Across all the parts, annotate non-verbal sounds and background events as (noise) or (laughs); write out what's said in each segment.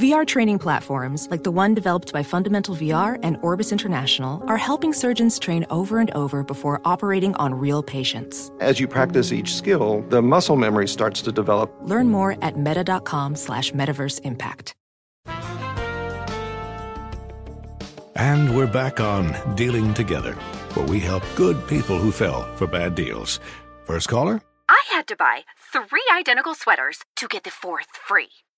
VR training platforms, like the one developed by Fundamental VR and Orbis International, are helping surgeons train over and over before operating on real patients. As you practice each skill, the muscle memory starts to develop. Learn more at meta.com slash metaverse impact. And we're back on Dealing Together, where we help good people who fell for bad deals. First caller? I had to buy three identical sweaters to get the fourth free.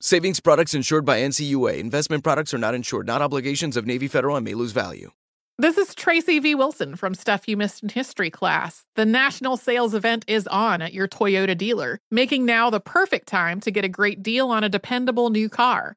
Savings products insured by NCUA. Investment products are not insured, not obligations of Navy Federal and may lose value. This is Tracy V. Wilson from Stuff You Missed in History class. The national sales event is on at your Toyota dealer, making now the perfect time to get a great deal on a dependable new car.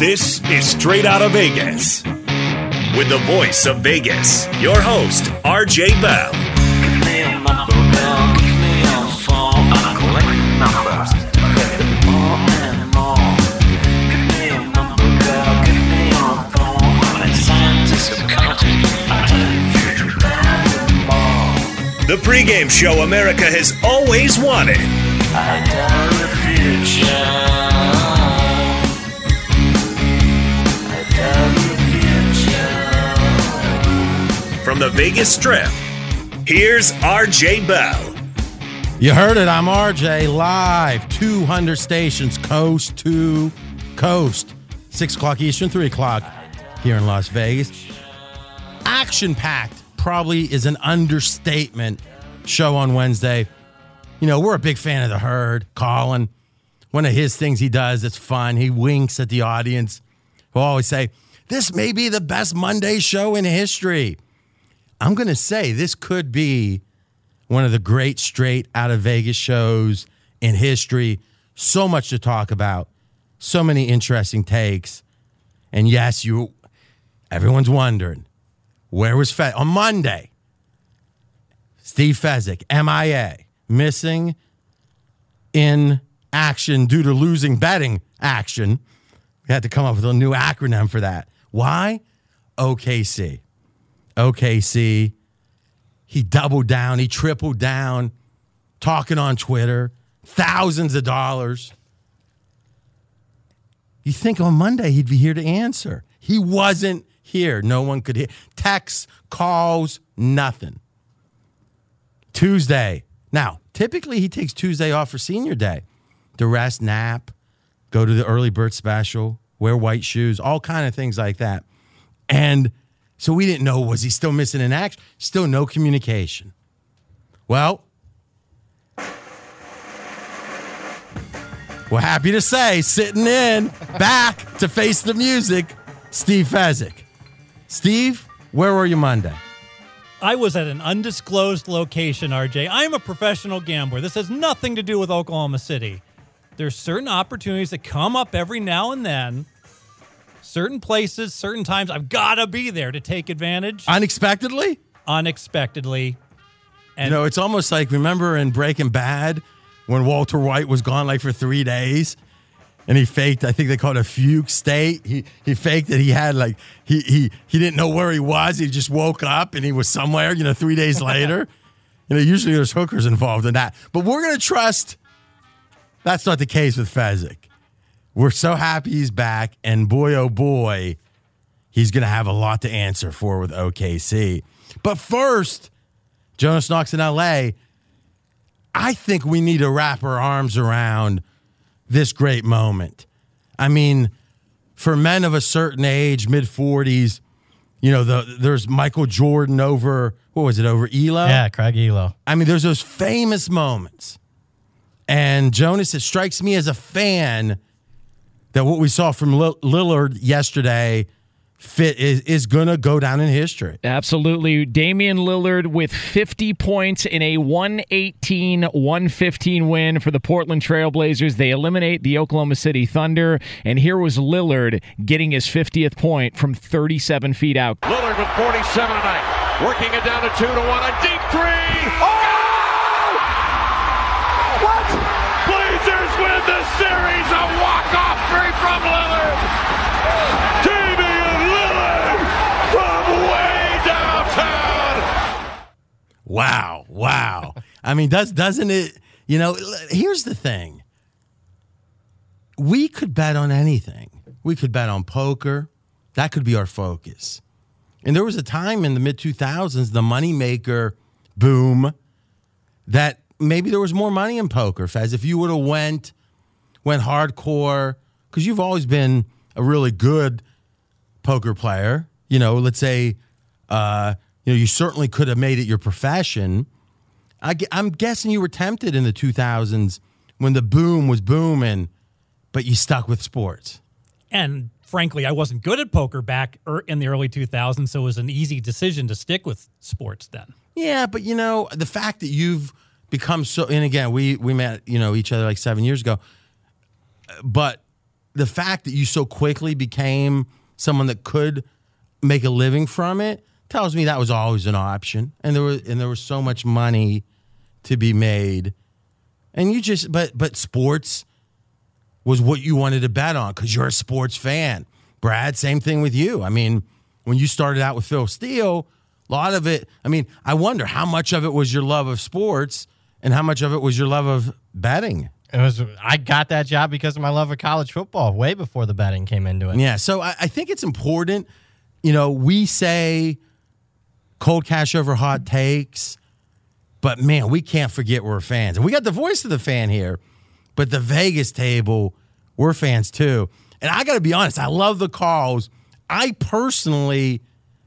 This is Straight Out of Vegas. With the voice of Vegas, your host, RJ Bell. The pregame show America has always wanted. From the Vegas Strip, here's RJ Bell. You heard it. I'm RJ live, 200 stations, coast to coast. 6 o'clock Eastern, 3 o'clock here in Las Vegas. Action packed probably is an understatement show on Wednesday. You know, we're a big fan of the herd. Colin, one of his things he does that's fun. He winks at the audience. He'll always say, This may be the best Monday show in history. I'm going to say this could be one of the great straight out of Vegas shows in history. So much to talk about, so many interesting takes. And yes, you everyone's wondering where was Fez on Monday? Steve Fezzik, MIA, missing in action due to losing betting action. We had to come up with a new acronym for that. Why? OKC. OKC. He doubled down, he tripled down, talking on Twitter, thousands of dollars. You think on Monday he'd be here to answer. He wasn't here. No one could hear. Texts, calls, nothing. Tuesday. Now, typically he takes Tuesday off for senior day to rest, nap, go to the early bird special, wear white shoes, all kind of things like that. And so we didn't know was he still missing in action? Still no communication. Well, we're happy to say, sitting in, back to face the music, Steve Fezzik. Steve, where were you Monday? I was at an undisclosed location, RJ. I am a professional gambler. This has nothing to do with Oklahoma City. There's certain opportunities that come up every now and then certain places, certain times, I've got to be there to take advantage. Unexpectedly? Unexpectedly. And you know, it's almost like remember in Breaking Bad when Walter White was gone like for three days, and he faked. I think they called it a fugue state. He he faked that he had like he he he didn't know where he was. He just woke up and he was somewhere. You know, three days (laughs) later. you know, usually there's hookers involved in that, but we're gonna trust. That's not the case with Fezzik. We're so happy he's back, and boy, oh boy, he's gonna have a lot to answer for with OKC. But first. Jonas Knox in LA, I think we need to wrap our arms around this great moment. I mean, for men of a certain age, mid 40s, you know, the, there's Michael Jordan over, what was it, over Ehlo? Yeah, Craig Ehlo. I mean, there's those famous moments. And Jonas, it strikes me as a fan that what we saw from Lillard yesterday – fit is, is going to go down in history. Absolutely. Damian Lillard with 50 points in a 118 115 win for the Portland Trailblazers. They eliminate the Oklahoma City Thunder. And here was Lillard getting his 50th point from 37 feet out. Lillard with 47 tonight, working it down to 2 to 1. A deep three. Oh! What? Blazers win the series. A walk-off three from Lillard. Damian Lillard from way downtown. Wow, wow. I mean, does doesn't it? You know, here's the thing. We could bet on anything. We could bet on poker. That could be our focus. And there was a time in the mid 2000s, the moneymaker boom, that maybe there was more money in poker. Fez, if you would have went went hardcore, because you've always been a really good poker player. You know, let's say uh, you know, you certainly could have made it your profession. I, am guessing you were tempted in the 2000s when the boom was booming, but you stuck with sports. And frankly, I wasn't good at poker back er, in the early 2000s, so it was an easy decision to stick with sports then. Yeah, but you know, the fact that you've become so, and again, we we met you know each other like seven years ago, but the fact that you so quickly became someone that could make a living from it tells me that was always an option, and there was and there was so much money to be made, and you just but but sports was what you wanted to bet on because you're a sports fan. Brad, same thing with you. I mean, when you started out with Phil Steele, a lot of it. I mean, I wonder how much of it was your love of sports and how much of it was your love of betting. It was. I got that job because of my love of college football, way before the betting came into it. Yeah, so I, I think it's important. You know, we say cold cash over hot takes. But man, we can't forget we're fans. And we got the voice of the fan here, but the Vegas table, we're fans too. And I got to be honest, I love the calls. I personally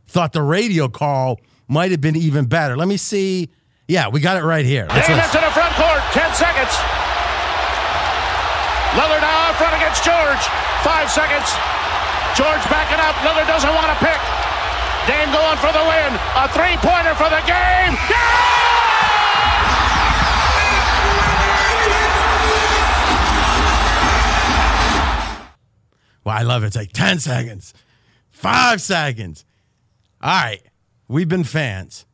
thought the radio call might have been even better. Let me see. Yeah, we got it right here. Let's Davis to the front court. 10 seconds. Lillard now in front against George. Five seconds. George backing up. Lillard doesn't want to pick. Dame going for the win. A three pointer for the game. Yeah! Well, I love it. It's like 10 seconds, five seconds. All right. We've been fans.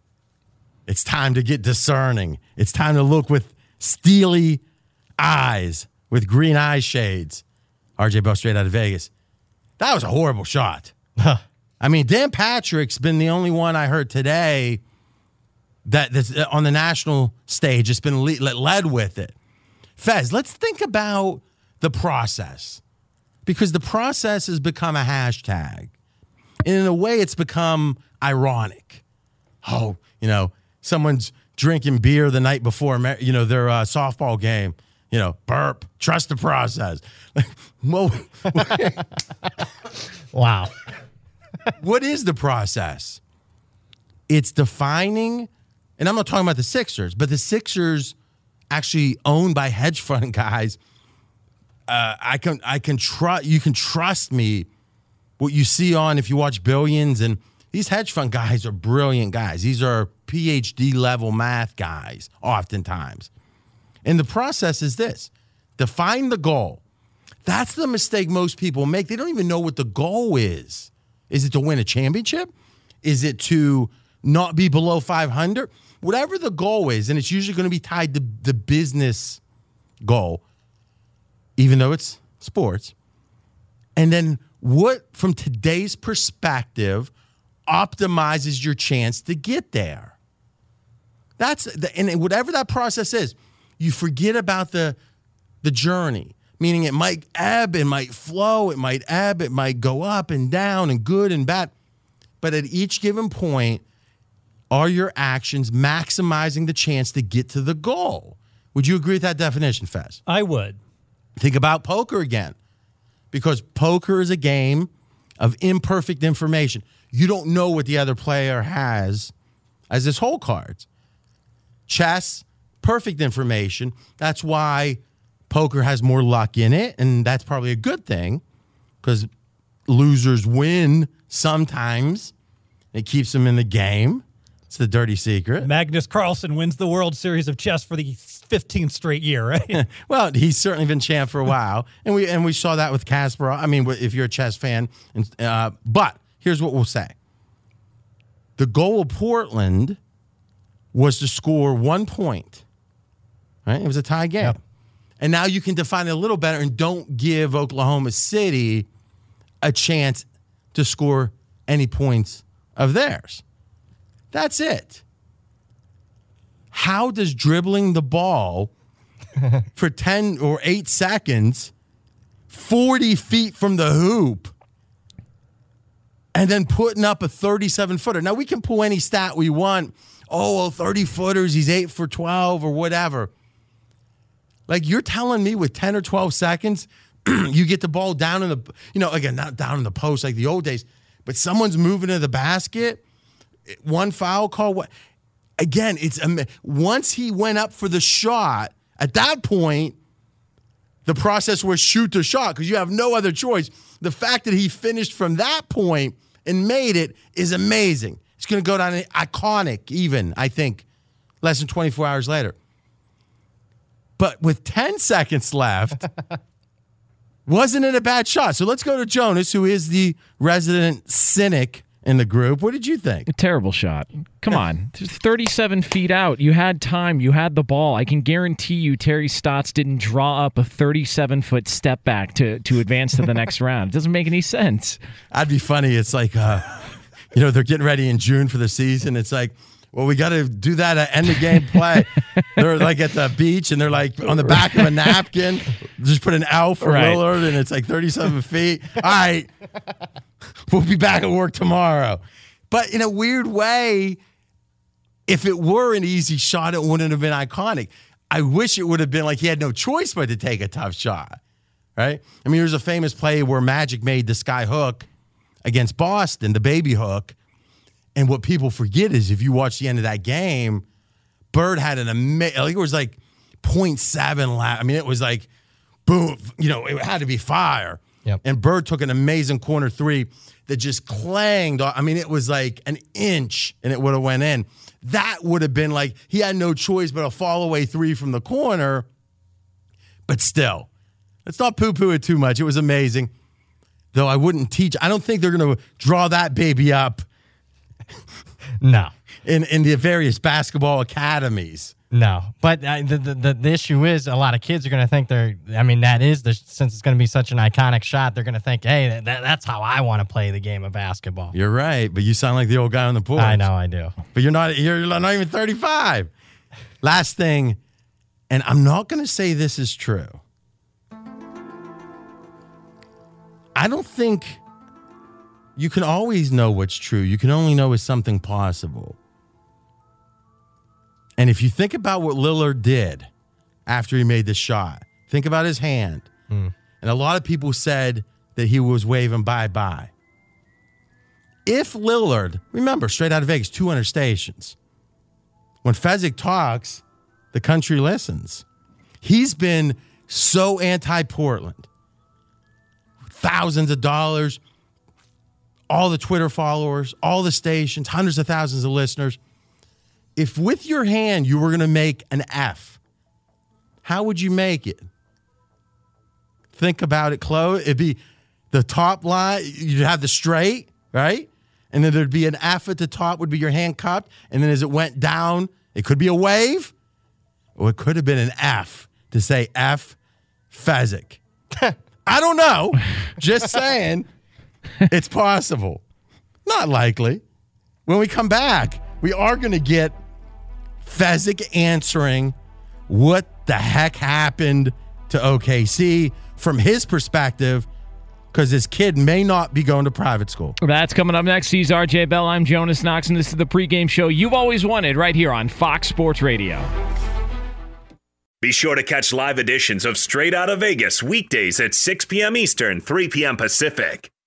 It's time to get discerning. It's time to look with steely eyes, with green eye shades. RJ Bell straight out of Vegas. That was a horrible shot. I mean, Dan Patrick's been the only one I heard today that that's uh, on the national stage has been led with it. Fez, let's think about the process because the process has become a hashtag. And in a way, it's become ironic. Oh, you know, someone's drinking beer the night before, you know, their uh, softball game. You know, burp, trust the process. (laughs) (laughs) wow what is the process? It's defining, and I'm not talking about the Sixers, but the Sixers actually owned by hedge fund (laughs) guys. Uh, I can I can trust you can trust me. What you see on if you watch Billions and these hedge fund guys are brilliant guys. These are PhD level math guys, oftentimes. And the process is this define the goal. That's the mistake most people make. They don't even know what the goal is. Is it to win a championship? Is it to not be below 500? Whatever the goal is, and it's usually going to be tied to the business goal, even though it's sports. And then what, from today's perspective, optimizes your chance to get there? That's the, and whatever that process is, you forget about the the journey. Meaning it might ebb, it might flow, it might ebb, it might go up and down and good and bad. But at each given point, are your actions maximizing the chance to get to the goal? Would you agree with that definition, Fez? I would. Think about poker again. Because poker is a game of imperfect information. You don't know what the other player has as his hole cards. Chess, perfect information. That's why poker has more luck in it, and that's probably a good thing because losers win sometimes. It keeps them in the game. It's the dirty secret. Magnus Carlsen wins the World Series of Chess for the 15th straight year, right? (laughs) well, he's certainly been champ for a while, and we and we saw that with Kasparov. I mean, if you're a chess fan, and, uh, but here's what we'll say: the goal of Portland was to score one point. Right? It was a tie game. Yep. And now you can define it a little better and don't give Oklahoma City a chance to score any points of theirs. That's it. How does dribbling the ball (laughs) for 10 or 8 seconds, 40 feet from the hoop, and then putting up a 37 footer? Now, we can pull any stat we want. Oh, well, 30 footers, he's 8 for 12 or whatever. Like you're telling me with 10 or 12 seconds, (clears throat) you get the ball down in the, you know, again, not down in the post like the old days, but someone's moving to the basket, one foul call. What? Again, it's once he went up for the shot, at that point, the process was shoot the shot because you have no other choice. The fact that he finished from that point and made it is amazing. It's going to go down iconic, even, I think, less than 24 hours later. But with 10 seconds left, (laughs) wasn't it a bad shot? So let's go to Jonas, who is the resident cynic in the group. What did you think? A terrible shot. Come on. 37 feet out. You had time. You had the ball. I can guarantee you Terry Stotts didn't draw up a 37 foot step back to, to advance to the next (laughs) round. It doesn't make any sense. I'd be funny. It's like, uh, you know, they're getting ready in June for the season. It's like, well, we got to do that at end of game play. (laughs) they're like at the beach and they're like on the back of a napkin. Just put an L for right. Lillard and it's like 37 feet. All right, we'll be back at work tomorrow. But in a weird way, if it were an easy shot, it wouldn't have been iconic. I wish it would have been like he had no choice but to take a tough shot, right? I mean, there's a famous play where Magic made the sky hook against Boston, the baby hook and what people forget is if you watch the end of that game, Bird had an amazing, like it was like 0.7 lap. I mean, it was like boom, you know, it had to be fire. Yep. And Bird took an amazing corner three that just clanged. I mean, it was like an inch and it would have went in. That would have been like he had no choice but a fall away three from the corner. But still, let's not poo poo it too much. It was amazing. Though I wouldn't teach, I don't think they're going to draw that baby up no. In in the various basketball academies. No, but uh, the, the the issue is a lot of kids are going to think they're. I mean, that is the since it's going to be such an iconic shot, they're going to think, hey, that, that's how I want to play the game of basketball. You're right, but you sound like the old guy on the porch. I know, I do. But you're not. You're not even 35. Last thing, and I'm not going to say this is true. I don't think you can always know what's true. You can only know is something possible. And if you think about what Lillard did after he made the shot, think about his hand. Mm. And a lot of people said that he was waving bye bye. If Lillard, remember, straight out of Vegas, 200 stations. When Fezzik talks, the country listens. He's been so anti Portland. Thousands of dollars, all the Twitter followers, all the stations, hundreds of thousands of listeners. If with your hand you were going to make an F, how would you make it? think about it close, it'd be the top line, you'd have the straight, right? And then there'd be an F at the top, would be your hand cupped. And then as it went down, it could be a wave, or it could have been an F to say F Fezzik. (laughs) I don't know. Just saying (laughs) it's possible. Not likely. When we come back, we are going to get Fezzik answering what the heck happened to OKC from his perspective because his kid may not be going to private school. That's coming up next. He's RJ Bell. I'm Jonas Knox, and this is the pregame show you've always wanted right here on Fox Sports Radio. Be sure to catch live editions of Straight Out of Vegas weekdays at 6 p.m. Eastern, 3 p.m. Pacific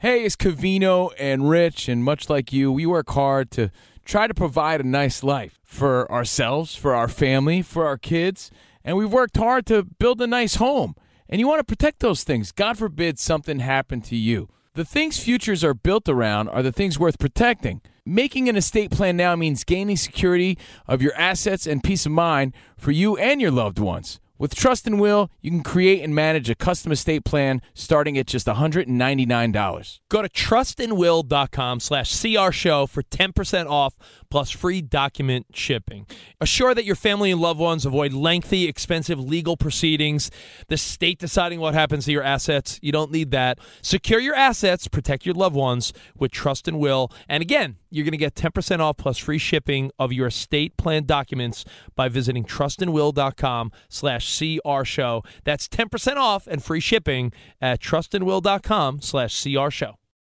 Hey, it's Covino and Rich, and much like you, we work hard to try to provide a nice life for ourselves, for our family, for our kids, and we've worked hard to build a nice home. And you want to protect those things. God forbid something happened to you. The things futures are built around are the things worth protecting. Making an estate plan now means gaining security of your assets and peace of mind for you and your loved ones. With Trust and Will, you can create and manage a custom estate plan starting at just $199. Go to trustandwill.com slash CR show for 10% off plus free document shipping. Assure that your family and loved ones avoid lengthy, expensive legal proceedings, the state deciding what happens to your assets. You don't need that. Secure your assets, protect your loved ones with Trust and Will. And again, you're going to get 10% off plus free shipping of your estate plan documents by visiting trustandwill.com slash CR show. That's 10% off and free shipping at trustandwill.com slash CR show.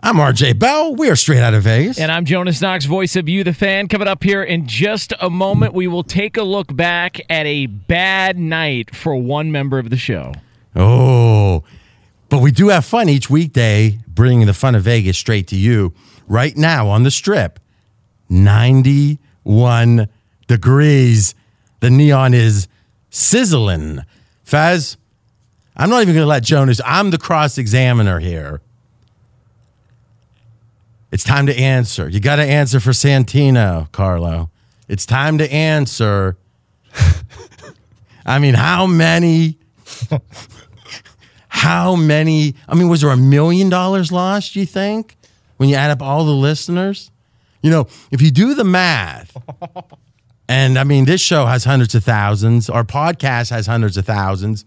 I'm RJ Bell. We are straight out of Vegas. And I'm Jonas Knox, voice of You, the fan. Coming up here in just a moment, we will take a look back at a bad night for one member of the show. Oh, but we do have fun each weekday, bringing the fun of Vegas straight to you. Right now on the strip, 91 degrees. The neon is sizzling. Faz, I'm not even going to let Jonas. I'm the cross examiner here. It's time to answer. You got to answer for Santino, Carlo. It's time to answer. (laughs) I mean, how many? (laughs) How many? I mean, was there a million dollars lost, you think, when you add up all the listeners? You know, if you do the math, (laughs) and I mean, this show has hundreds of thousands, our podcast has hundreds of thousands.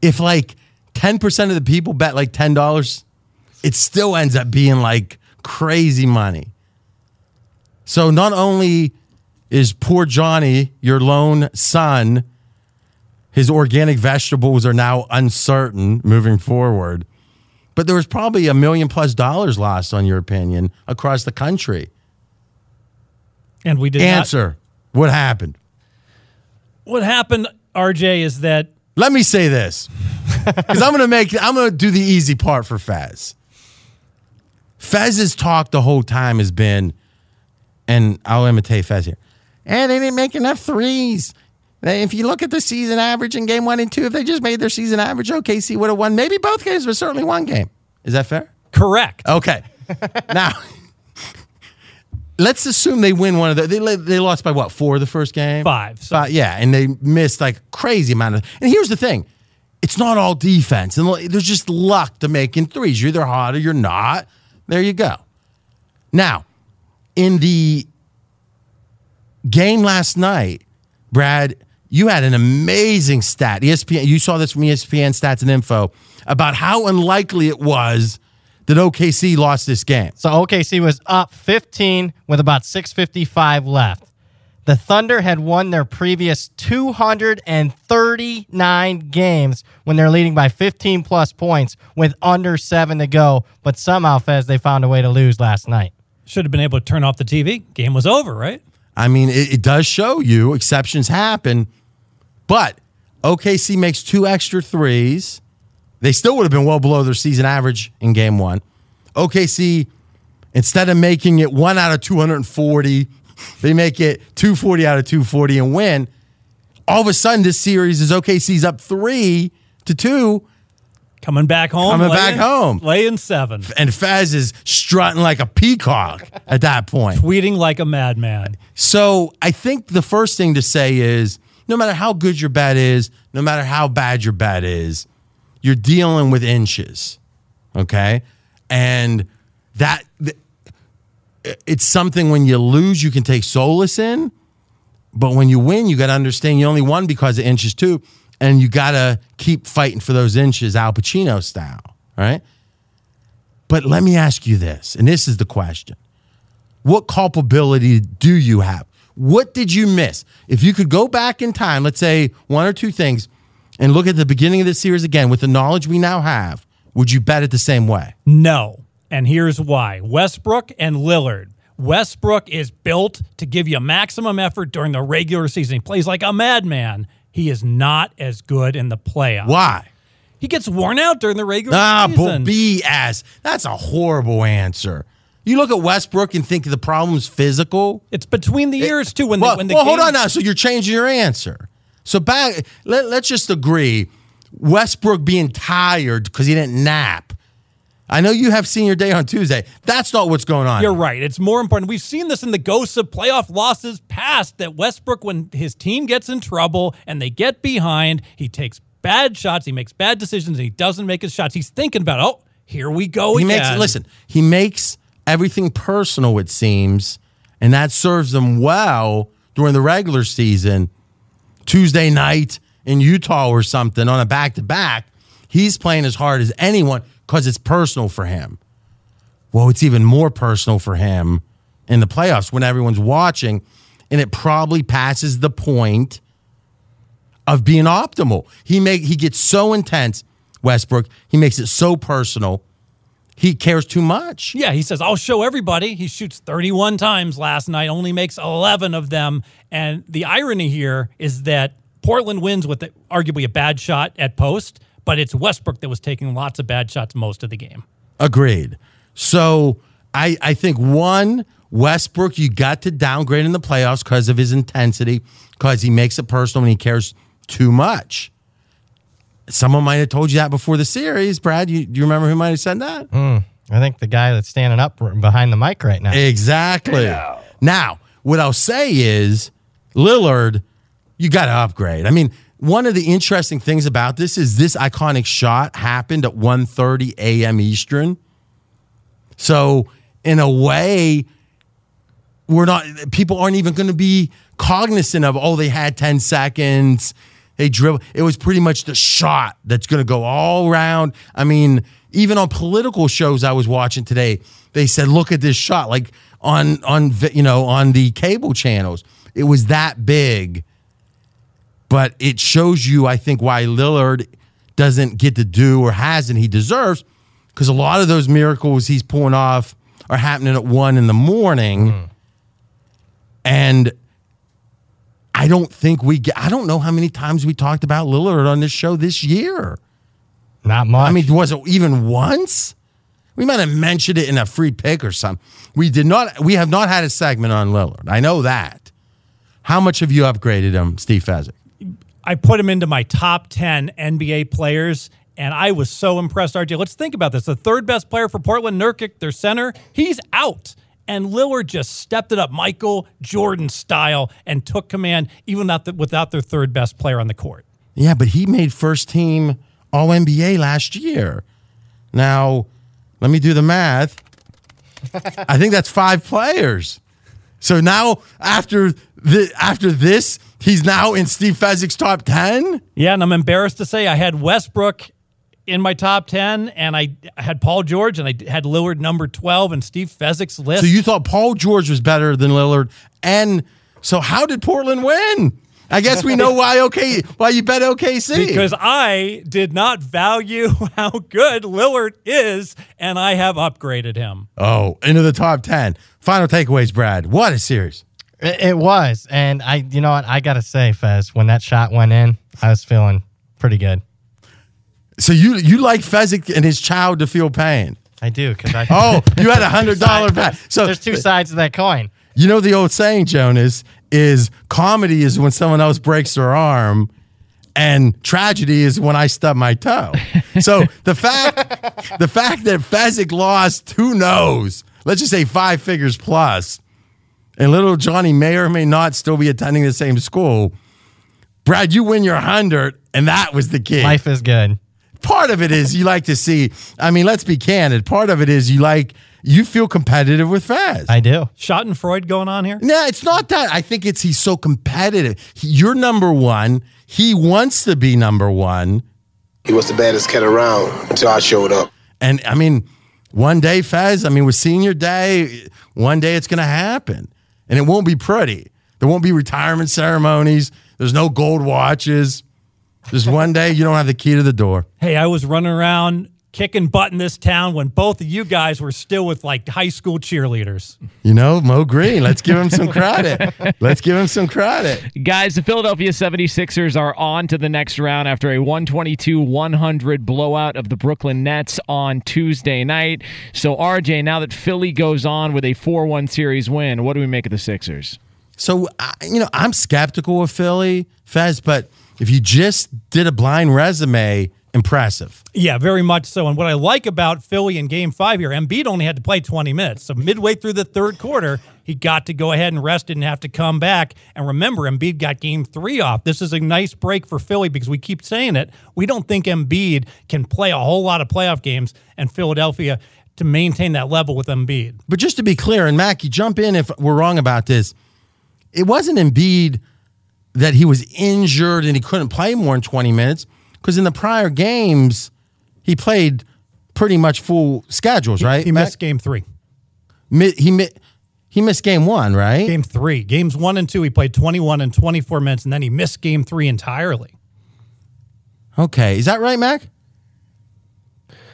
If like 10% of the people bet like $10, it still ends up being like crazy money. So not only is poor Johnny, your lone son, his organic vegetables are now uncertain moving forward. But there was probably a million plus dollars lost, on your opinion, across the country. And we did not- Answer what happened? What happened, RJ, is that Let me say this because I'm going to make, I'm going to do the easy part for Fez. Fez's talk the whole time has been, and I'll imitate Fez here. And they didn't make enough threes. If you look at the season average in game one and two, if they just made their season average, OKC would have won maybe both games, but certainly one game. Is that fair? correct. Okay. (laughs) now, let's assume they win one of the. They, they lost by what? Four the first game? Five. So Five, yeah, and they missed like crazy amount of. And here's the thing it's not all defense, and there's just luck to making threes. You're either hot or you're not. There you go. Now, in the game last night, Brad, you had an amazing stat. ESPN, you saw this from ESPN Stats and Info about how unlikely it was that OKC lost this game. So OKC was up 15 with about 655 left. The Thunder had won their previous 239 games when they're leading by 15 plus points with under seven to go. But somehow, Fez, they found a way to lose last night. Should have been able to turn off the TV. Game was over, right? I mean, it, it does show you exceptions happen, but OKC makes two extra threes. They still would have been well below their season average in game one. OKC, instead of making it one out of 240, they make it 240 out of 240 and win. All of a sudden, this series is OKC's up three to two. Coming back home. Coming laying- back home. Laying seven. And Faz is strutting like a peacock at that point. Tweeting like a madman. So I think the first thing to say is no matter how good your bet is, no matter how bad your bet is, you're dealing with inches. Okay. And that, th- it's something when you lose, you can take solace in. But when you win, you got to understand you only won because of inches too. And you got to keep fighting for those inches, Al Pacino style. Right. But let me ask you this, and this is the question what culpability do you have? What did you miss? If you could go back in time, let's say one or two things, and look at the beginning of the series again with the knowledge we now have, would you bet it the same way? No. And here's why Westbrook and Lillard. Westbrook is built to give you maximum effort during the regular season. He plays like a madman. He is not as good in the playoffs. Why? He gets worn out during the regular Ah, season. bull BS. That's a horrible answer. You look at Westbrook and think the problem's physical. It's between the years too. When well, the, when the well hold on now. So you're changing your answer. So back, let, let's just agree. Westbrook being tired because he didn't nap. I know you have senior day on Tuesday. That's not what's going on. You're right. It's more important. We've seen this in the ghosts of playoff losses past that Westbrook, when his team gets in trouble and they get behind, he takes bad shots, he makes bad decisions, and he doesn't make his shots. He's thinking about, oh, here we go he again. makes listen. He makes everything personal. It seems, and that serves them well during the regular season. Tuesday night in Utah or something on a back to back, he's playing as hard as anyone because it's personal for him. Well, it's even more personal for him in the playoffs when everyone's watching, and it probably passes the point of being optimal. He make he gets so intense, Westbrook. He makes it so personal. He cares too much. Yeah, he says, I'll show everybody. He shoots 31 times last night, only makes 11 of them. And the irony here is that Portland wins with arguably a bad shot at post, but it's Westbrook that was taking lots of bad shots most of the game. Agreed. So I I think one Westbrook you got to downgrade in the playoffs because of his intensity, because he makes it personal and he cares too much. someone might have told you that before the series. Brad, you, do you remember who might have said that? Mm, I think the guy that's standing up behind the mic right now. Exactly. Now, what I'll say is Lillard, you got to upgrade. I mean, one of the interesting things about this is this iconic shot happened at 1:30 a.m. Eastern. So, in a way, we're not people aren't even going to be cognizant of oh they had 10 seconds they dribble it was pretty much the shot that's going to go all around i mean even on political shows i was watching today they said look at this shot like on on you know on the cable channels it was that big but it shows you i think why lillard doesn't get to do or hasn't he deserves because a lot of those miracles he's pulling off are happening at one in the morning hmm. and I don't think we get, I don't know how many times we talked about Lillard on this show this year. Not much. I mean, was it even once? We might have mentioned it in a free pick or something. We did not, we have not had a segment on Lillard. I know that. How much have you upgraded him, Steve Fezzik? I put him into my top 10 NBA players, and I was so impressed, RJ. Let's think about this. The third best player for Portland, Nurkic, their center, he's out. And Lillard just stepped it up, Michael Jordan style, and took command, even without, their third best player on the court. Yeah, but he made first team All NBA last year. Now, let me do the math. (laughs) I think that's five players. So now after the after this, he's now in Steve Fezzik's top ten. Yeah, and I'm embarrassed to say I had Westbrook in my top 10, and I had Paul George, and I had Lillard number 12, and Steve Fezzik's list. So you thought Paul George was better than Lillard, and so how did Portland win? I guess we know (laughs) why. Okay, why you bet OKC? Because I did not value (laughs) how good Lillard is, and I have upgraded him. oh, into the top ten. Final takeaways, Brad. What a series! It, it was, and I, you know what, I gotta say, Fez, when that shot went in, I was feeling pretty good. So you you like Fezzik and his child to feel pain? I do because I. (laughs) (laughs) Oh, you had a hundred dollar bet. So There's two sides of that coin. You know the old saying, Jonas, is comedy is when someone else breaks their arm, and tragedy is when I stub my toe. (laughs) So the fact the fact that Fezzik lost, who knows? Let's just say five figures plus, and little Johnny may or may not still be attending the same school. Brad, you win your hundred, and that was the key. Life is good. Part of it is you like to see. I mean, let's be candid. Part of it is you like you feel competitive with Faz. I do. Schadenfreude going on here? No, it's not that. I think it's he's so competitive. He- you're number one. He wants to be number one. He was the baddest cat around until I showed up. And I mean, one day, Faz, I mean, with senior day, one day it's going to happen. And it won't be pretty. There won't be retirement ceremonies. There's no gold watches. Just one day you don't have the key to the door. Hey, I was running around kicking butt in this town when both of you guys were still with like high school cheerleaders. You know, Moe Greene, let's give him some credit. (laughs) let's give him some credit. Guys, the Philadelphia 76ers are on to the next round after a 122 100 blowout of the Brooklyn Nets on Tuesday night. So, RJ, now that Philly goes on with a 4 1 series win, what do we make of the Sixers? So, I- you know, I'm skeptical of Philly, Fez, but if you just did a blind resume, impressive. Yeah, very much so. And what I like about Philly in game five here, Embiid only had to play 20 minutes. So midway through the third quarter, he got to go ahead and rest, didn't have to come back. And remember, Embiid got game three off. This is a nice break for Philly because we keep saying it. We don't think Embiid can play a whole lot of playoff games and Philadelphia to maintain that level with Embiid. But just to be clear, and Mac, you jump in if we're wrong about this. It wasn't Embiid that he was injured and he couldn't play more than 20 minutes because in the prior games, he played pretty much full schedules, right? He Mac? missed game three. Mi- he, mi- he missed game one, right? Game three. Games one and two, he played 21 and 24 minutes, and then he missed game three entirely. Okay. Is that right, Mac?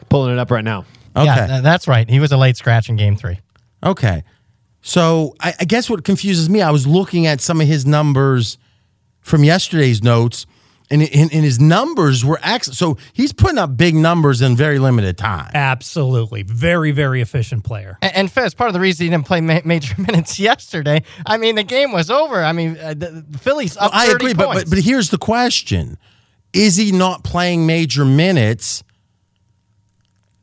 Pulling it up right now. Okay. Yeah, that's right. He was a late scratch in game three. Okay. So I, I guess what confuses me, I was looking at some of his numbers from yesterday's notes, and, and, and his numbers were excellent. So he's putting up big numbers in very limited time. Absolutely. Very, very efficient player. And, and Fez, part of the reason he didn't play ma- major (laughs) minutes yesterday, I mean, the game was over. I mean, uh, the, the Phillies up I 30 agree, but, points. but but here's the question: is he not playing major minutes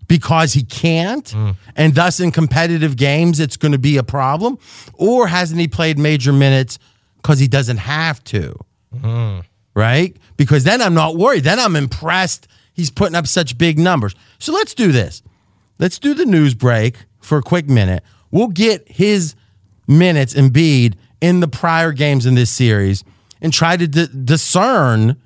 because he can't? And thus, in competitive games, it's going to be a problem? Or hasn't he played major minutes because he doesn't have to? Right? Because then I'm not worried. Then I'm impressed he's putting up such big numbers. So let's do this. Let's do the news break for a quick minute. We'll get his minutes Embiid in the prior games in this series and try to d- discern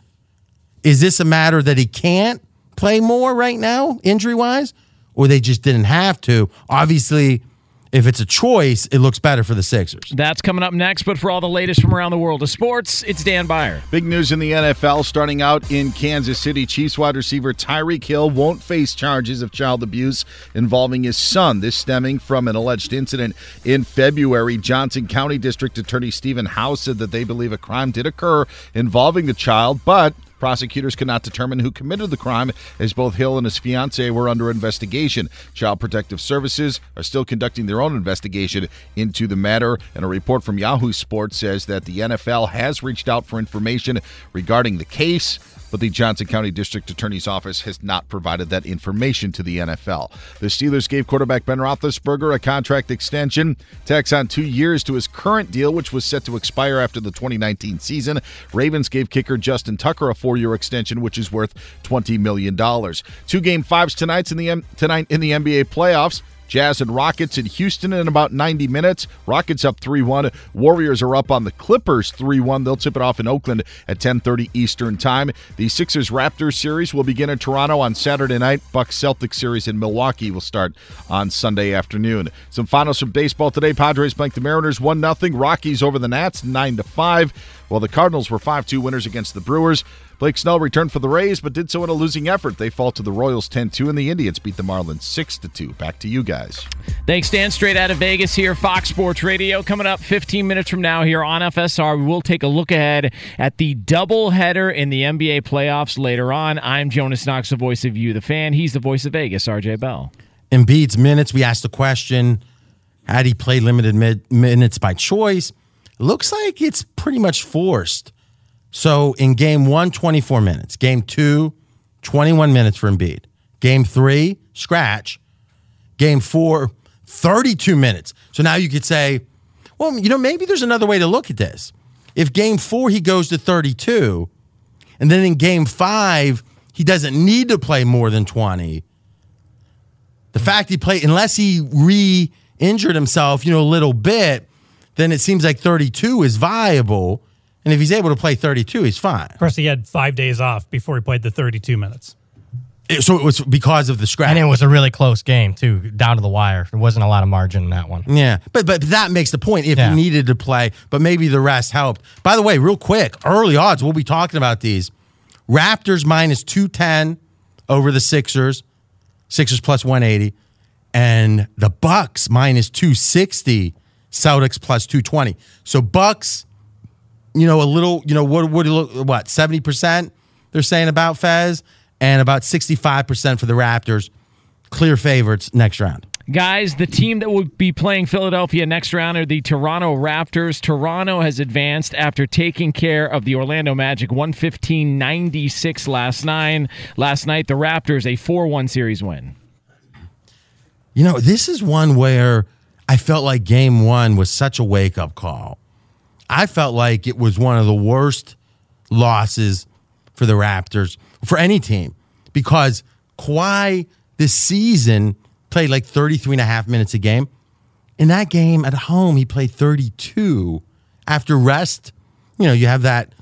is this a matter that he can't play more right now, injury wise, or they just didn't have to? Obviously, if it's a choice, it looks better for the Sixers. That's coming up next, but for all the latest from around the world of sports, it's Dan Beyer. Big news in the NFL starting out in Kansas City. Chiefs wide receiver Tyreek Hill won't face charges of child abuse involving his son. This stemming from an alleged incident in February. Johnson County District Attorney Stephen House said that they believe a crime did occur involving the child, but Prosecutors could not determine who committed the crime as both Hill and his fiancee were under investigation. Child Protective Services are still conducting their own investigation into the matter, and a report from Yahoo Sports says that the NFL has reached out for information regarding the case. But the Johnson County District Attorney's Office has not provided that information to the NFL. The Steelers gave quarterback Ben Roethlisberger a contract extension, tacks on two years to his current deal, which was set to expire after the 2019 season. Ravens gave kicker Justin Tucker a four-year extension, which is worth $20 million. Two game fives tonight in the M- tonight in the NBA playoffs. Jazz and Rockets in Houston in about 90 minutes. Rockets up 3-1. Warriors are up on the Clippers 3-1. They'll tip it off in Oakland at 10:30 Eastern Time. The Sixers Raptors series will begin in Toronto on Saturday night. Bucks Celtics series in Milwaukee will start on Sunday afternoon. Some finals from baseball today. Padres blanked the Mariners 1-0. Rockies over the Nats 9 to 5. While the Cardinals were 5-2 winners against the Brewers. Blake Snell returned for the Rays, but did so in a losing effort. They fall to the Royals 10-2, and the Indians beat the Marlins 6-2. Back to you guys. Thanks, Dan. Straight out of Vegas here, Fox Sports Radio. Coming up 15 minutes from now here on FSR, we will take a look ahead at the doubleheader in the NBA playoffs later on. I'm Jonas Knox, the voice of you, the fan. He's the voice of Vegas, RJ Bell. Embiid's minutes, we asked the question, had he played limited mid- minutes by choice? Looks like it's pretty much forced. So in game one, 24 minutes. Game two, 21 minutes for Embiid. Game three, scratch. Game four, 32 minutes. So now you could say, well, you know, maybe there's another way to look at this. If game four, he goes to 32, and then in game five, he doesn't need to play more than 20. The fact he played, unless he re injured himself, you know, a little bit, then it seems like 32 is viable. And if he's able to play 32, he's fine. Of course, he had five days off before he played the 32 minutes. It- so it was because of the scratch. And it was a really close game, too, down to the wire. There wasn't a lot of margin in that one. Yeah, but but that makes the point. If Yeah. he needed to play, but maybe the rest helped. By the way, real quick, early odds. We'll be talking about these. Raptors minus two ten over the Sixers. Sixers plus one eighty, and the Bucks minus two sixty. Celtics plus two twenty. So Bucks, you know, a little. You know what? What? What? Seventy percent. They're saying about Fez, and about sixty five percent for the Raptors. Clear favorites next round. Guys, the team that will be playing Philadelphia next round are the Toronto Raptors. Toronto has advanced after taking care of the Orlando Magic 115-96 last night. Last night, the Raptors a 4-1 series win. You know, this is one where I felt like game one was such a wake up call. I felt like it was one of the worst losses for the Raptors, for any team, because Kawhi this season played like 33 and a half minutes a game. In that game at home, he played 32 after rest. You know, you have that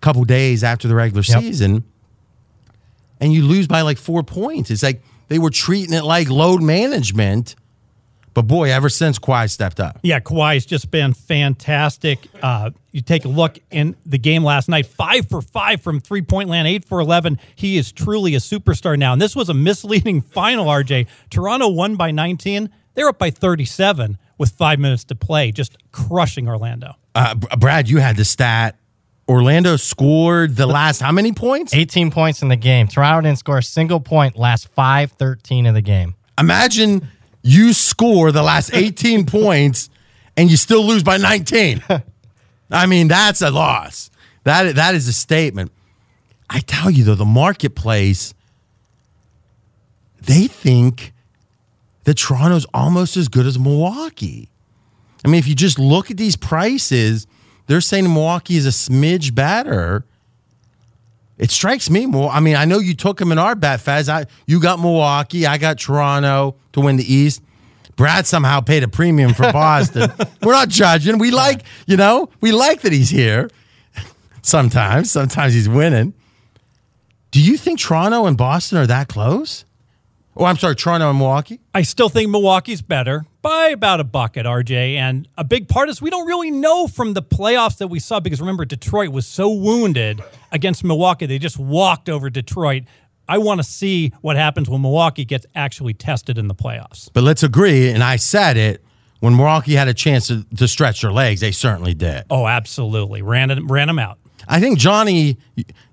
couple days after the regular Yep. season, and you lose by like four points. It's like they were treating it like load management. But boy, ever since Kawhi stepped up, Yeah, Kawhi's just been fantastic. Uh, you take a look in the game last night, five for five from three point land, eight for 11. He is truly a superstar now. And this was a misleading (laughs) final, RJ. Toronto won by 19. They're up by 37 with five minutes to play, just crushing Orlando. uh, Brad, you had the stat. Orlando scored the last how many points? 18 points in the game. Toronto didn't score a single point last 5 13 of the game. Imagine you score the last (laughs) 18 points and you still lose by 19. (laughs) I mean, that's a loss. That that is a statement. I tell you though, the marketplace, they think that Toronto's almost as good as Milwaukee. I mean, if you just look at these prices, they're saying Milwaukee is a smidge better. It strikes me more. I mean, I know you took him in our bet, Fez. I you got Milwaukee, I got Toronto to win the East. Brad somehow paid a premium for (laughs) Boston. We're not judging. We like, you know, we like that he's here. (laughs) Sometimes, sometimes he's winning. Do you think Toronto and Boston are that close? Oh, I'm sorry, Toronto and Milwaukee. I still think Milwaukee's better by about a bucket, RJ. And a big part is we don't really know from the playoffs that we saw because remember, Detroit was so wounded against Milwaukee. They just walked over Detroit. I want to see what happens when Milwaukee gets actually tested in the playoffs. But let's agree, and I said it when Milwaukee had a chance to, to stretch their legs, they certainly did. Oh, absolutely. Ran, it, ran them out. I think Johnny,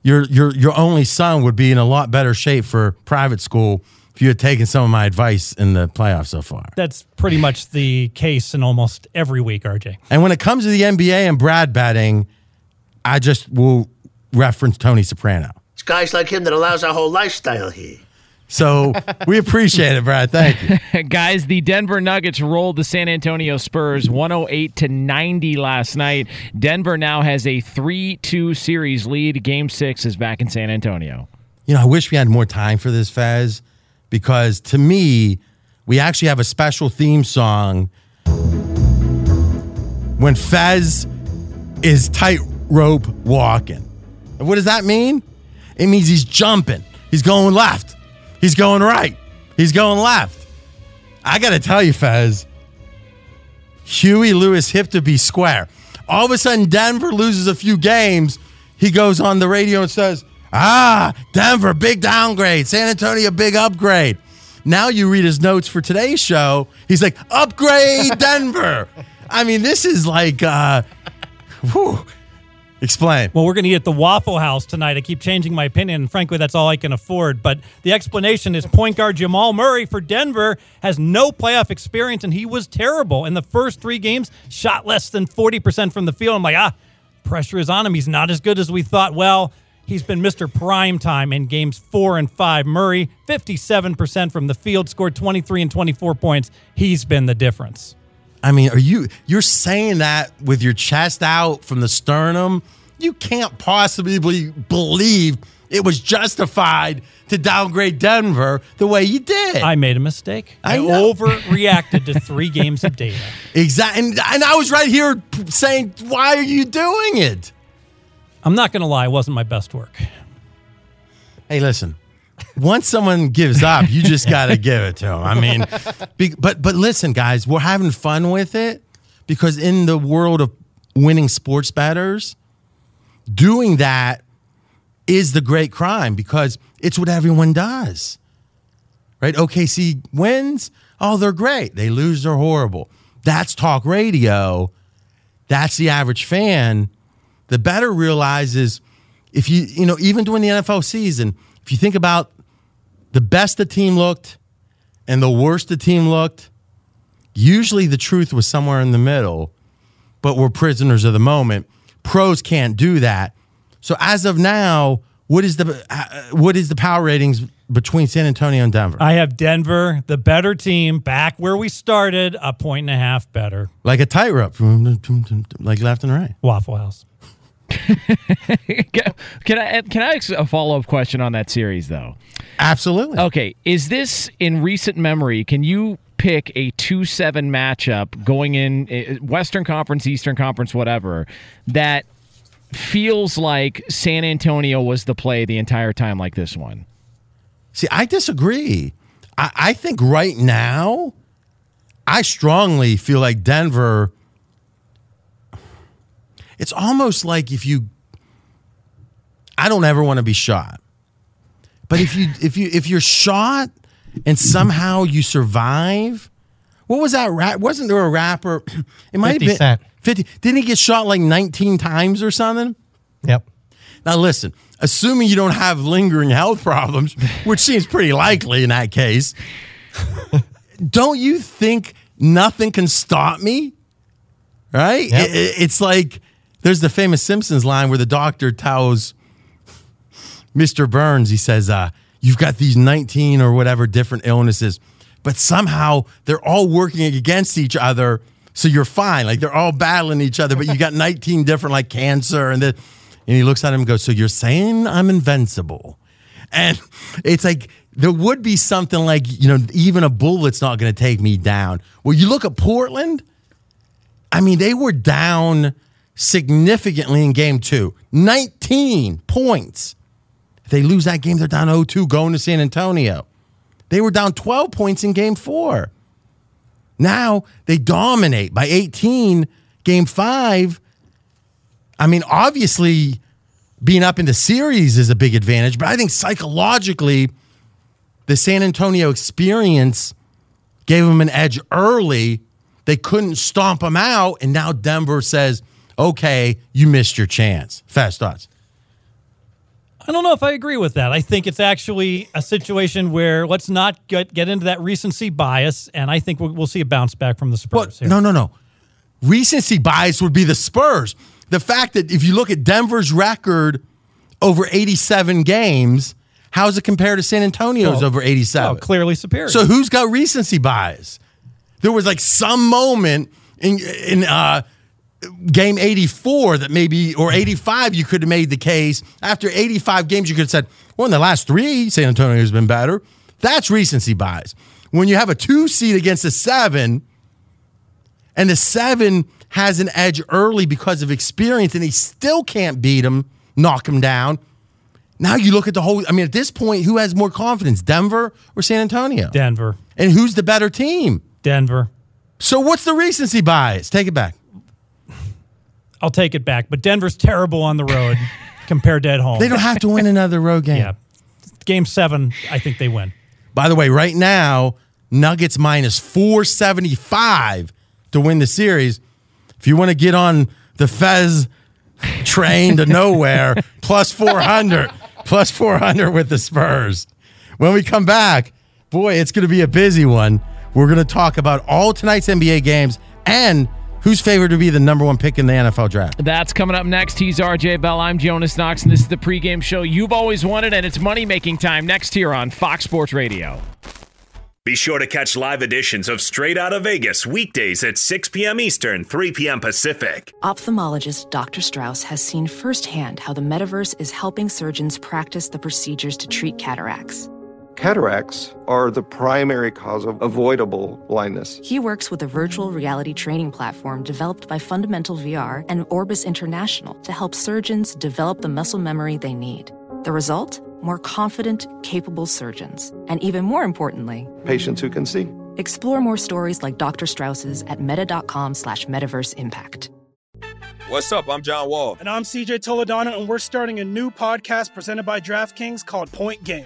your your your only son would be in a lot better shape for private school if you had taken some of my advice in the playoffs so far. That's pretty much the case in almost every week, RJ. And when it comes to the NBA and Brad betting, I just will reference Tony Soprano. It's guys like him that allows our whole lifestyle here. So we appreciate it, Brad. Thank you. (laughs) Guys, the Denver Nuggets rolled the San Antonio Spurs 108 to 90 last night. Denver now has a 3 2 series lead. Game six is back in San Antonio. You know, I wish we had more time for this, Fez, because to me, we actually have a special theme song when Fez is tightrope walking. What does that mean? It means he's jumping, he's going left, he's going right, he's going left. I got to tell you, Fez, Huey Lewis hip to be square. All of a sudden, Denver loses a few games. He goes on the radio and says, Ah, Denver, big downgrade. San Antonio, big upgrade. Now you read his notes for today's show. He's like, upgrade (laughs) Denver. I mean, this is like, uh, whew. Explain. Well, we're going to eat at the Waffle House tonight. I keep changing my opinion, and frankly, that's all I can afford. But the explanation is point guard Jamal Murray for Denver has no playoff experience, and he was terrible in the first three games. Shot less than forty percent from the field. I'm like, ah, pressure is on him. He's not as good as we thought. Well, he's been Mr. Prime Time in games four and five. Murray, fifty-seven percent from the field, scored twenty-three and twenty-four points. He's been the difference. I mean, are you you're saying that with your chest out from the sternum? You can't possibly believe it was justified to downgrade Denver the way you did. I made a mistake. I, I overreacted to (laughs) three games of data. Exactly. And, and I was right here saying, why are you doing it? I'm not going to lie, it wasn't my best work. Hey, listen. Once someone gives up, you just (laughs) got to give it to them. I mean, (laughs) be, but but listen, guys, we're having fun with it because in the world of winning sports betters, doing that is the great crime because it's what everyone does. Right? OKC wins. Oh, they're great. They lose, they're horrible. That's talk radio. That's the average fan. The better realizes if you, you know, even during the NFL season, if you think about the best the team looked and the worst the team looked, usually the truth was somewhere in the middle, but we're prisoners of the moment. Pros can't do that. So as of now, what is the uh, what is the power ratings between San Antonio and Denver? I have Denver, the better team, back where we started, a point and a half better. Like a tightrope, like left and right. Waffle House. (laughs) can I can I ask a follow up question on that series though? Absolutely. Okay, is this in recent memory? Can you pick a two seven matchup going in eh, Western Conference, Eastern Conference, whatever that feels like San Antonio was the play the entire time, like this one? See, I disagree. I, I think right now, I strongly feel like Denver it's almost like if you I don't ever want to be shot. But if you if you if you're shot and somehow you survive, what was that rap? Wasn't there a rapper? (clears throat) It might 50 have been Cent. 50. Didn't he get shot like 19 times or something? Yep. Now listen, assuming you don't have lingering health problems, which seems pretty likely in that case, don't you think nothing can stop me? Right? Yep. It- it's like there's the famous Simpsons line where the doctor tells Mr. Burns, he says, uh, you've got these 19 or whatever different illnesses, but somehow they're all working against each other. So you're fine. Like they're all battling each other, but you got 19 different like cancer and the, and he looks at him and goes, So you're saying I'm invincible? And it's like there would be something like, you know, even a bullet's not going to take me down. Well, you look at Portland, I mean, they were down significantly in game two 19 points. If they lose that game, they're down 0 2 going to San Antonio. They were down 12 points in game four. Now they dominate by 18 game five. I mean, obviously, being up in the series is a big advantage, but I think psychologically, the San Antonio experience gave them an edge early. They couldn't stomp them out, and now Denver says, okay, you missed your chance. Fast thoughts. I don't know if I agree with that. I think it's actually a situation where let's not get, get into that recency bias, and I think we'll, we'll see a bounce back from the Spurs. here. No, no, no. Recency bias would be the Spurs. The fact that if you look at Denver's record over 87 games, how's it compared to San Antonio's Well, over 87? well, clearly superior. So who's got recency bias? There was like some moment in in uh, game 84 that maybe or 85 you could have made the case. After 85 games you could have said well in the last three san antonio has been better. That's recency bias. When you have a two seed against a seven and the seven has an edge early because of experience and he still can't beat him knock him down now you look at the whole i mean at this point who has more confidence denver or san antonio? Denver. and who's the better team? Denver. so what's the recency bias? Take it back I'll take it back, but Denver's terrible on the road (laughs) compared to at home. They don't have to win another road game. Yeah. Game seven, I think they win. By the way, right now, Nuggets minus 475 to win the series. If you want to get on the Fez train to nowhere, (laughs) plus 400, plus 400 with the Spurs. When we come back, boy, it's going to be a busy one. We're going to talk about all tonight's NBA games and who's favored to be the number one pick in the NFL draft. That's coming up next. He's RJ Bell. I'm Jonas Knox, and this is the pregame show you've always wanted, and it's money making time next here on Fox Sports Radio. Be sure to catch live editions of Straight Out of Vegas weekdays at 6 p.m. Eastern, 3 p.m. Pacific. Ophthalmologist Dr. Strauss has seen firsthand how the metaverse is helping surgeons practice the procedures to treat cataracts. Cataracts are the primary cause of avoidable blindness. He works with a virtual reality training platform developed by Fundamental VR and Orbis International to help surgeons develop the muscle memory they need. The result? More confident, capable surgeons. And even more importantly, Patients who can see. explore more stories like Dr. Strauss's at meta.com slash metaverse impact. What's up? I'm John Wall. And I'm CJ Toledano, and we're starting a new podcast presented by DraftKings called Point Game.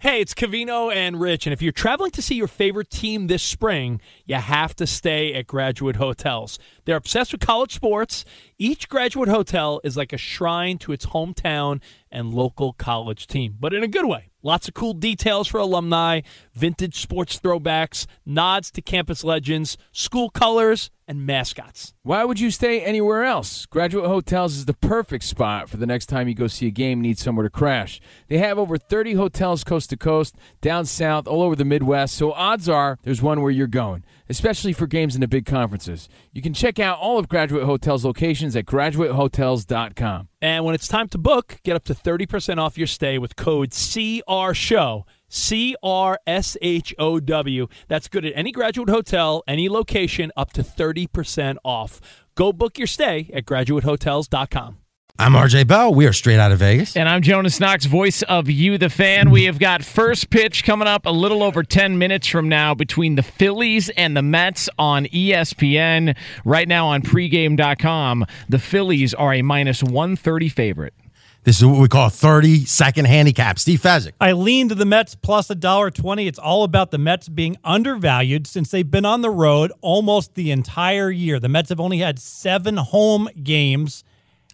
Hey, it's Covino and Rich, and if you're traveling to see your favorite team this spring, you have to stay at Graduate Hotels. They're obsessed with college sports. Each Graduate Hotel is like a shrine to its hometown and local college team, but in a good way. Lots of cool details for alumni, vintage sports throwbacks, nods to campus legends, school colors, and mascots. Why would you stay anywhere else? Graduate Hotels is the perfect spot for the next time you go see a game and need somewhere to crash. They have over 30 hotels coast to coast, down south, all over the Midwest, so odds are there's one where you're going, especially for games in the big conferences. You can check out all of Graduate Hotels locations at graduatehotels.com. And when it's time to book, get up to 30% off your stay with code CRSHOW. C R S H O W. That's good at any graduate hotel, any location, up to 30% off. Go book your stay at graduatehotels.com. I'm RJ Bell. We are straight out of Vegas. And I'm Jonas Knox, voice of You, the fan. We have got first pitch coming up a little over 10 minutes from now between the Phillies and the Mets on ESPN. Right now on pregame.com, the Phillies are a minus 130 favorite. This is what we call 30 second handicap. Steve Fezzik. I lean to the Mets plus a dollar twenty. It's all about the Mets being undervalued since they've been on the road almost the entire year. The Mets have only had seven home games.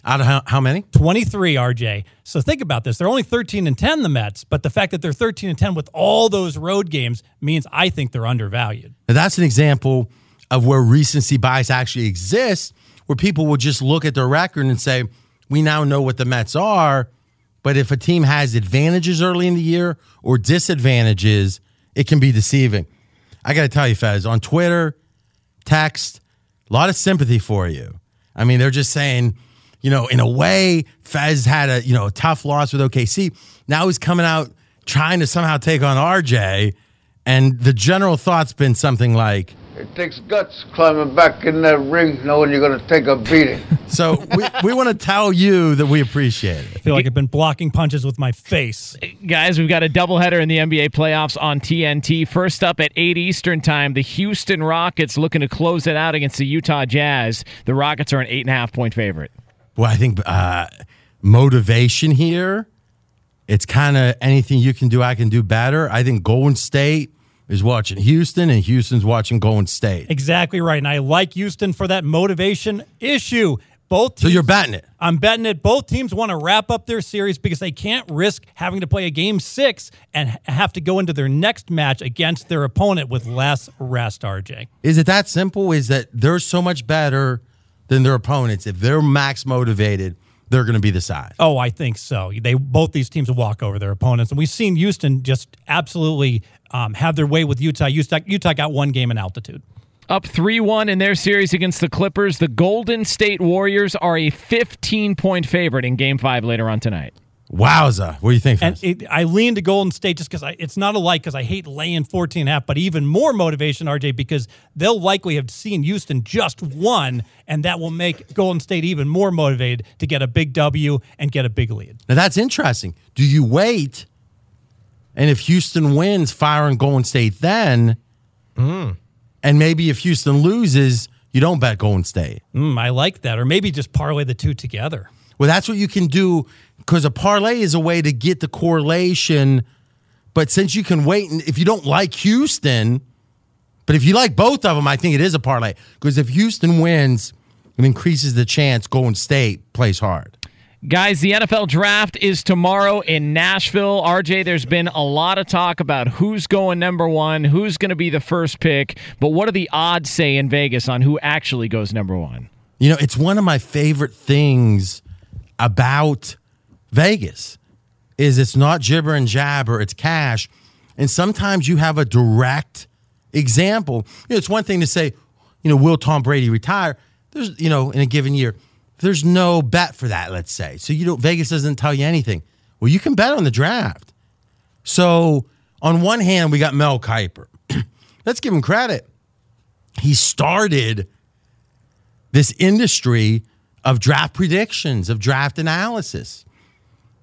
Out of how, how many? 23, RJ. So think about this. They're only 13 and 10, the Mets, but the fact that they're 13 and 10 with all those road games means I think they're undervalued. Now, that's an example of where recency bias actually exists, where people will just look at their record and say, we now know what the Mets are. But if a team has advantages early in the year or disadvantages, it can be deceiving. I got to tell you, Fez, on Twitter, text, a lot of sympathy for you. I mean, they're just saying, you know, in a way, Fez had a, you know, a tough loss with OKC. Now he's coming out trying to somehow take on RJ. And the general thought's been something like, It takes guts climbing back in that ring knowing you're going to take a beating. (laughs) So we, we want to tell you that we appreciate it. I feel like I've been blocking punches with my face. Guys, we've got a doubleheader in the NBA playoffs on TNT. First up at 8 Eastern time, the Houston Rockets looking to close it out against the Utah Jazz. The Rockets are an 8.5 point favorite. Well, I think uh, motivation here, it's kind of anything you can do, I can do better. I think Golden State is watching Houston and Houston's watching Golden State. Exactly right. And I like Houston for that motivation issue. Both So you're betting it. I'm betting it. Both teams want to wrap up their series because they can't risk having to play a game six and have to go into their next match against their opponent with less rest, RJ. Is it that simple? Is that they're so much better than their opponents? If they're max motivated, they're going to be the side. Oh, I think so. They both these teams will walk over their opponents, and we've seen Houston just absolutely um, have their way with Utah. Utah. Utah got one game in altitude. Up 3 1 in their series against the Clippers. The Golden State Warriors are a 15 point favorite in game five later on tonight. Wowza. What do you think? And it, I lean to Golden State just because it's not a like because I hate laying 14 and a half, but even more motivation, RJ, because they'll likely have seen Houston just one, and that will make Golden State even more motivated to get a big W and get a big lead. Now that's interesting. Do you wait? And if Houston wins, fire on Golden State then. And maybe if Houston loses, you don't bet Golden State. Mm, I like that. Or maybe just parlay the two together. Well, that's what you can do because a parlay is a way to get the correlation. But since you can wait, and if you don't like Houston, but if you like both of them, I think it is a parlay because if Houston wins, it increases the chance Golden State plays hard. Guys, the NFL draft is tomorrow in Nashville. RJ, there's been a lot of talk about who's going number one, who's going to be the first pick, but what do the odds say in Vegas on who actually goes number one? You know, it's one of my favorite things about Vegas is it's not jibber and jabber, it's cash. And sometimes you have a direct example. You know, it's one thing to say, you know, will Tom Brady retire? There's, you know, in a given year. There's no bet for that, let's say. So you don't Vegas doesn't tell you anything. Well, you can bet on the draft. So On one hand, we got Mel Kiper. (clears throat) Let's give him credit. He started this industry of draft predictions, of draft analysis.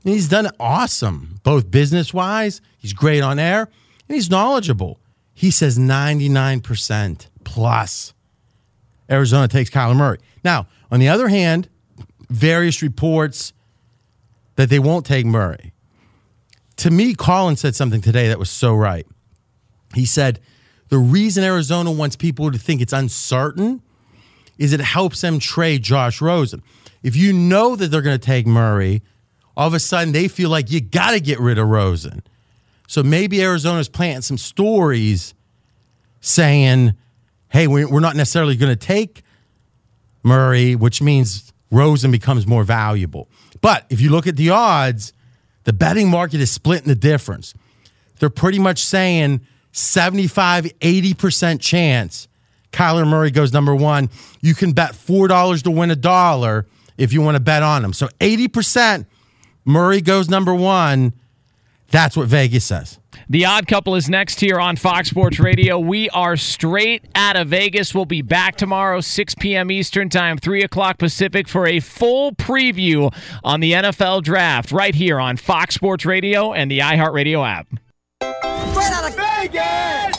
And he's done awesome, both business wise, he's great on air, and he's knowledgeable. He says 99% plus Arizona takes Kyler Murray. Now, on the other hand, various reports that they won't take Murray. To me, Colin said something today that was so right. He said, the reason Arizona wants people to think it's uncertain is it helps them trade Josh Rosen. If you know that they're going to take Murray, all of a sudden they feel like you got to get rid of Rosen. So maybe Arizona's planting some stories saying, hey, we're not necessarily going to take Murray, which means Rosen becomes more valuable. But if you look at the odds, the betting market is splitting the difference. They're pretty much saying 75, 80% chance Kyler Murray goes number one. You can bet $4 to win a dollar if you want to bet on him. So 80% Murray goes number one. That's what Vegas says. The Odd Couple is next here on Fox Sports Radio. We are straight out of Vegas. We'll be back tomorrow, 6 p.m. Eastern Time, 3 o'clock Pacific, for a full preview on the NFL Draft right here on Fox Sports Radio and the iHeartRadio app. Straight out of Vegas!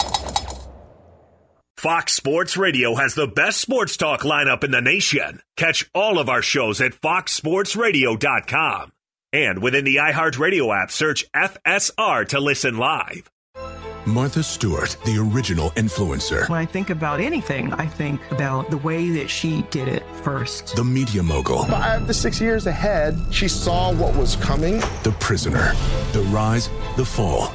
Fox Sports Radio has the best sports talk lineup in the nation. Catch all of our shows at foxsportsradio.com. And within the iHeartRadio app, search FSR to listen live. Martha Stewart, the original influencer. When I think about anything, I think about the way that she did it first. The media mogul. Five to six years ahead, she saw what was coming. The prisoner. The rise, the fall,